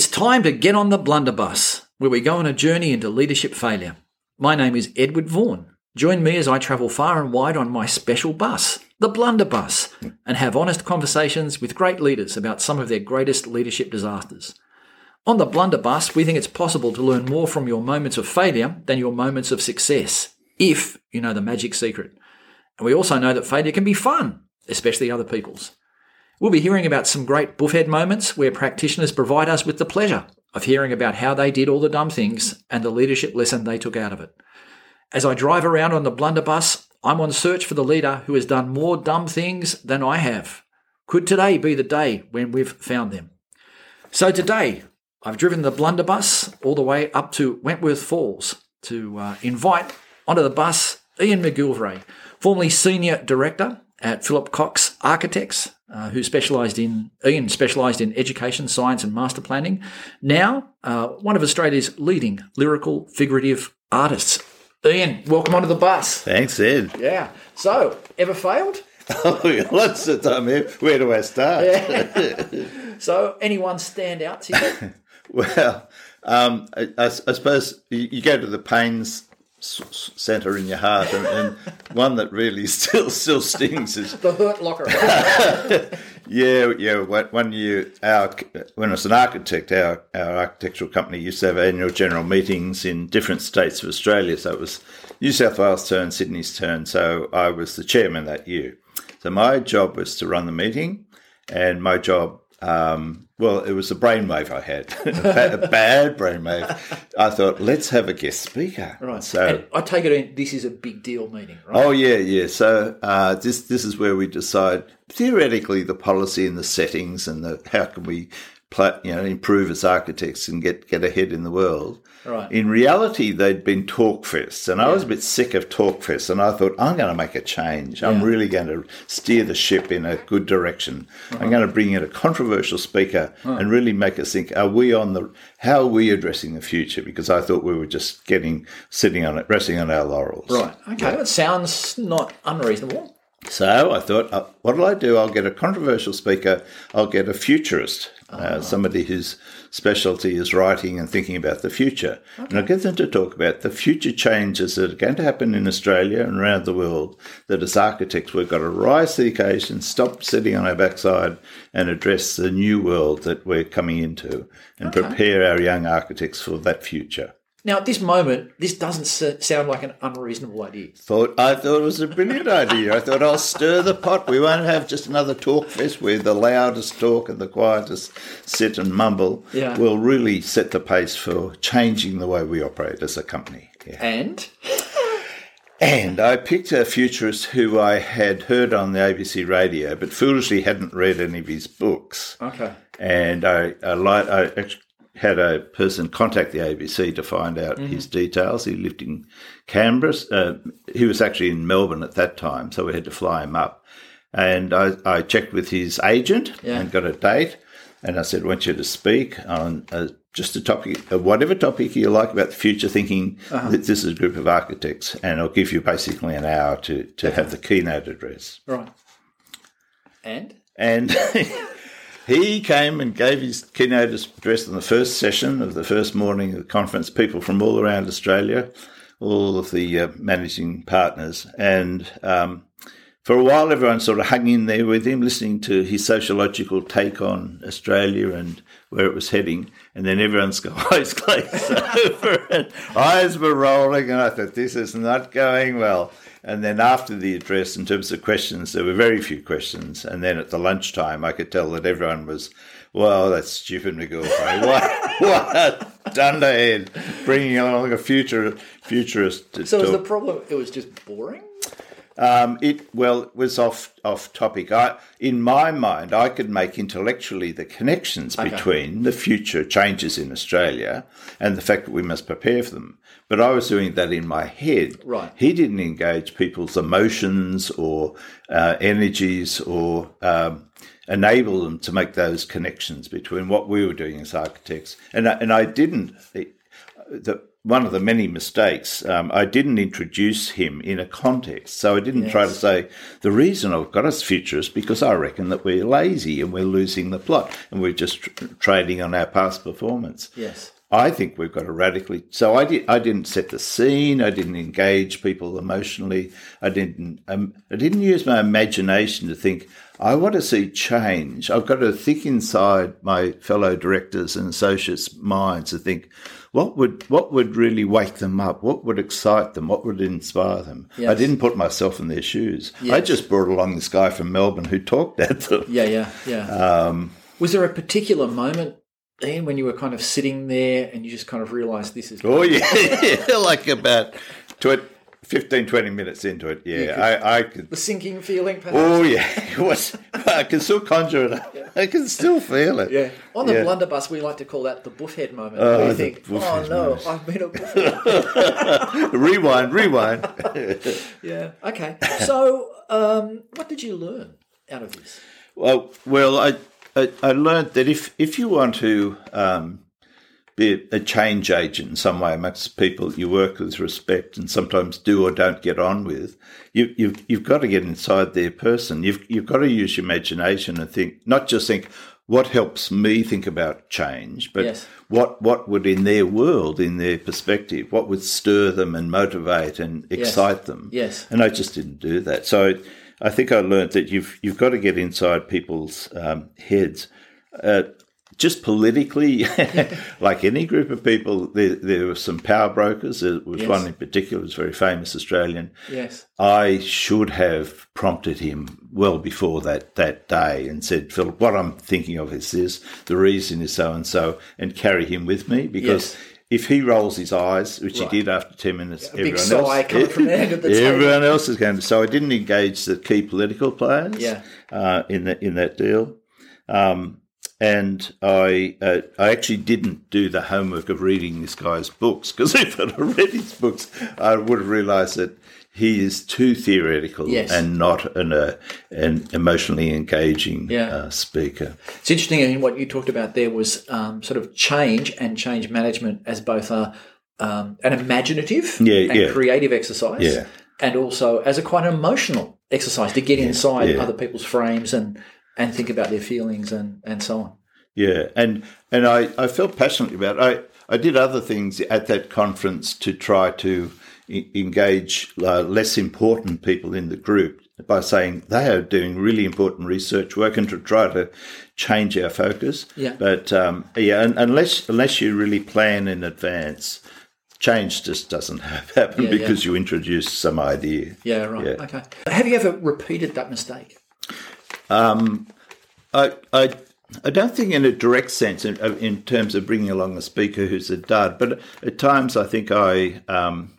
It's time to get on the blunderbuss, where we go on a journey into leadership failure. My name is Edward Vaughan. Join me as I travel far and wide on my special bus, the blunderbuss, and have honest conversations with great leaders about some of their greatest leadership disasters. On the blunderbuss, we think it's possible to learn more from your moments of failure than your moments of success, if you know the magic secret. And we also know that failure can be fun, especially other people's. We'll be hearing about some great buffhead moments where practitioners provide us with the pleasure of hearing about how they did all the dumb things and the leadership lesson they took out of it. As I drive around on the blunderbuss, I'm on search for the leader who has done more dumb things than I have. Could today be the day when we've found them? So today, I've driven the blunderbuss all the way up to Wentworth Falls to uh, invite onto the bus Ian McGilvray, formerly Senior Director at Philip Cox Architects, uh, who specialised in Ian specialised in education, science, and master planning. Now, uh, one of Australia's leading lyrical figurative artists. Ian, welcome onto the bus. Thanks, Ed. Yeah. So, ever failed? Oh, lots of time here. Where do I start? Yeah. so, anyone stand out to you? Well, um, I, I, I, suppose you, you, go to the pains center in your heart, and, and, one that really still still stings is the hurt locker. yeah, yeah. When you our when I was an architect, our our architectural company used to have annual general meetings in different states of Australia. So it was New South Wales' turn, Sydney's turn. So I was the chairman that year. So my job was to run the meeting, and my job um, well, it was a brainwave I had, a bad brainwave. I thought, let's have a guest speaker. Right. So and I take it in, this is a big deal meeting, right? Oh yeah, yeah. So uh, this this is where we decide theoretically the policy and the settings and the how can we you know, improve as architects and get, get ahead in the world. Right. In reality, they'd been talk fests, and yeah. I was a bit sick of talk fests, and I thought, I'm going to make a change. Yeah. I'm really going to steer the ship in a good direction. Uh-huh. I'm going to bring in a controversial speaker uh-huh. and really make us think, are we on the, how are we addressing the future? Because I thought we were just getting, sitting on it, resting on our laurels. Right. Okay. Yeah. That sounds not unreasonable. So I thought, uh, what'll I do? I'll get a controversial speaker. I'll get a futurist, uh, somebody whose specialty is writing and thinking about the future. Okay. And I'll get them to talk about the future changes that are going to happen in Australia and around the world. That as architects, we've got to rise to the occasion, stop sitting on our backside, and address the new world that we're coming into, and okay. prepare our young architects for that future. Now, at this moment, this doesn't sound like an unreasonable idea. Thought I thought it was a brilliant idea. I thought I'll stir the pot. We won't have just another talk fest where the loudest talk and the quietest sit and mumble. Yeah. We'll really set the pace for changing the way we operate as a company. Yeah. And. And I picked a futurist who I had heard on the ABC radio, but foolishly hadn't read any of his books. Okay. And I, I, I had a person contact the ABC to find out mm-hmm. his details. He lived in Canberra. Uh, he was actually in Melbourne at that time, so we had to fly him up. And I, I checked with his agent yeah. and got a date. And I said, I want you to speak on uh, just a topic, uh, whatever topic you like about the future thinking. Uh-huh. This is a group of architects, and I'll give you basically an hour to, to have the keynote address. Right. And? And He came and gave his keynote address in the first session of the first morning of the conference. People from all around Australia, all of the uh, managing partners, and um, for a while, everyone sort of hung in there with him, listening to his sociological take on Australia and where it was heading. And then everyone's eyes glazed over and eyes were rolling. And I thought, this is not going well. And then after the address, in terms of questions, there were very few questions. And then at the lunchtime, I could tell that everyone was, well, that's stupid McGilvray. what, what dunderhead bringing along a future futurist. so talk. was the problem, it was just boring? Um, it well it was off off topic. I, in my mind, I could make intellectually the connections okay. between the future changes in Australia and the fact that we must prepare for them. But I was doing that in my head. Right. He didn't engage people's emotions or uh, energies or um, enable them to make those connections between what we were doing as architects. And and I didn't. the one of the many mistakes, um, I didn't introduce him in a context. So I didn't try to say, the reason I've got us future is because I reckon that we're lazy and we're losing the plot and we're just tr- trading on our past performance. Yes. I think we've got to radically. So I did. I didn't set the scene. I didn't engage people emotionally. I didn't. Um, I didn't use my imagination to think. I want to see change. I've got to think inside my fellow directors and associates' minds to think, what would what would really wake them up? What would excite them? What would inspire them? I didn't put myself in their shoes. I just brought along this guy from Melbourne who talked at them. Yeah, yeah, yeah. Um, Was there a particular moment, Ian, when you were kind of sitting there and you just kind of realised this is? Oh yeah, like about tw- 15, 20 minutes into it. Yeah, could- I, I could. The sinking feeling, perhaps. Oh yeah, it was. I can still conjure it. up. I can still feel it. Yeah. On the Yeah. blunderbuss, we like to call that the buffhead moment. Oh, you think, oh no, moment." I've been a buffhead. rewind, rewind. yeah. Okay. So, um, what did you learn out of this? well, well, I, I I learned that if if you want to um, be a change agent in some way amongst people you work with respect and sometimes do or don't get on with, you, you've you've got to get inside their person. You've you've got to use your imagination and think, not just think what helps me think about change, but Yes. what what would in their world, in their perspective, what would stir them and motivate and excite them. Yes. And I just didn't do that. So I think I learned that you've you've got to get inside people's um, heads. Uh, just politically, like any group of people, there, there were some power brokers. There was Yes. one in particular, was very famous Australian. Yes. I should have prompted him well before that, that day and said, Philip, what I'm thinking of is this, the reason is so and so, and carry him with me because Yes. If he rolls his eyes, which Right. he did after 10 minutes, big everyone sigh else, coming from the end of the table. everyone else is going to. So I didn't engage the key political players Yeah. uh, in, that, in that deal. Um, and I uh, I actually didn't do the homework of reading this guy's books because if I'd read his books, I would have realised that he is too theoretical Yes. and not an uh, an emotionally engaging Yeah. uh, speaker. It's interesting, and what you talked about there was um, sort of change and change management as both a um, an imaginative Yeah, and yeah. creative exercise, and also as a quite an emotional exercise to get inside other people's frames and and think about their feelings and and so on. Yeah, and and I, I felt passionately about it. I, I did other things at that conference to try to engage uh, less important people in the group by saying they are doing really important research work and to try to change our focus. Yeah. But um, yeah, and, unless unless you really plan in advance, change just doesn't happen Yeah, because you introduce some idea. Yeah, right. Yeah. Okay. Have you ever repeated that mistake? I, I, I don't think in a direct sense in, in terms of bringing along a speaker who's a dud, but at times I think I, um,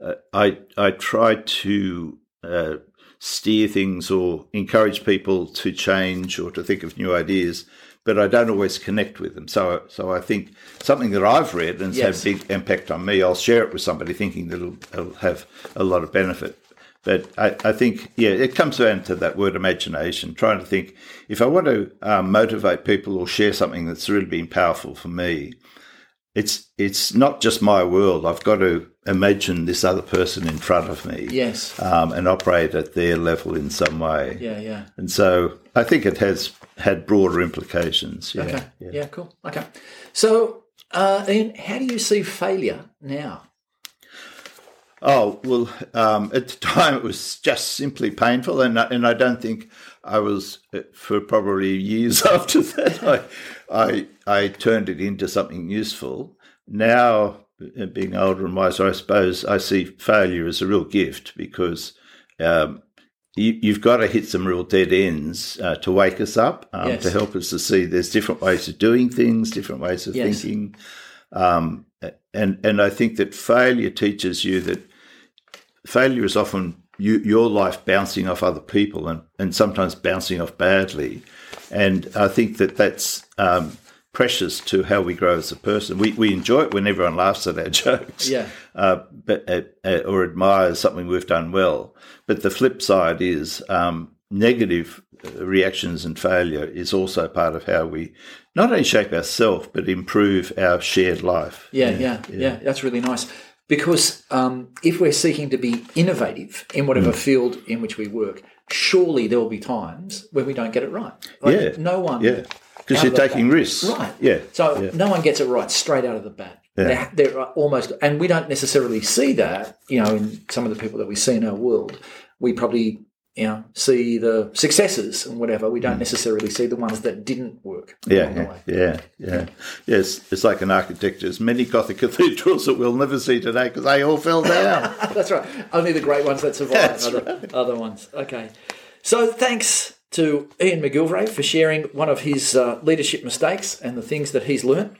uh, I, I try to uh, steer things or encourage people to change or to think of new ideas, but I don't always connect with them. So, so I think something that I've read and Yes. has had a big impact on me, I'll share it with somebody thinking that it'll, it'll have a lot of benefit. But I, I think, yeah, it comes down to that word imagination, trying to think if I want to um, motivate people or share something that's really been powerful for me, it's it's not just my world. I've got to imagine this other person in front of me Yes. um, and operate at their level in some way. Yeah, yeah. And so I think it has had broader implications. Yeah. Okay. yeah. Yeah, cool. Okay. So, uh, Ian, how do you see failure now? Oh well, um, at the time it was just simply painful, and I- and I don't think I was uh, for probably years after that. I I I turned it into something useful. Now, uh, being older and wiser, I suppose I see failure as a real gift because. Um, you, you've got to hit some real dead ends uh, to wake us up, um, Yes. to help us to see there's different ways of doing things, different ways of Yes. thinking, um, and and I think that failure teaches you that failure is often you, your life bouncing off other people and, and sometimes bouncing off badly. And I think that that's um, precious to how we grow as a person. We, we enjoy it when everyone laughs at our jokes Yeah. uh, but, uh, uh, or admires something we've done well. But the flip side is um, negative reactions and failure is also part of how we not only shape ourselves but improve our shared life. Yeah, yeah, yeah. yeah. That's really nice. Because um, if we're seeking to be innovative in whatever mm. field in which we work, surely there will be times when we don't get it right. Like yeah. No one. Yeah. Because you're taking bat. risks. Right. Yeah. So yeah. no one gets it right straight out of the bat. Yeah. They're, they're almost, and we don't necessarily see that, you know, in some of the people that we see in our world. We probably you know, see the successes and whatever. We don't mm. necessarily see the ones that didn't work. Yeah, yeah, yeah, Yes, it's like an architect. There's many Gothic cathedrals that we'll never see today because they all fell down. That's right. Only the great ones that survive. other, right. other ones. Okay. So thanks to Ian McGilvray for sharing one of his uh, leadership mistakes and the things that he's learned.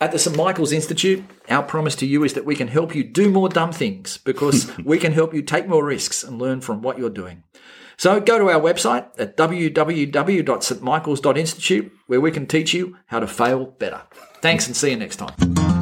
At the St. Michael's Institute, our promise to you is that we can help you do more dumb things because we can help you take more risks and learn from what you're doing. So go to our website at www.stmichaels.institute where we can teach you how to fail better. Thanks and see you next time.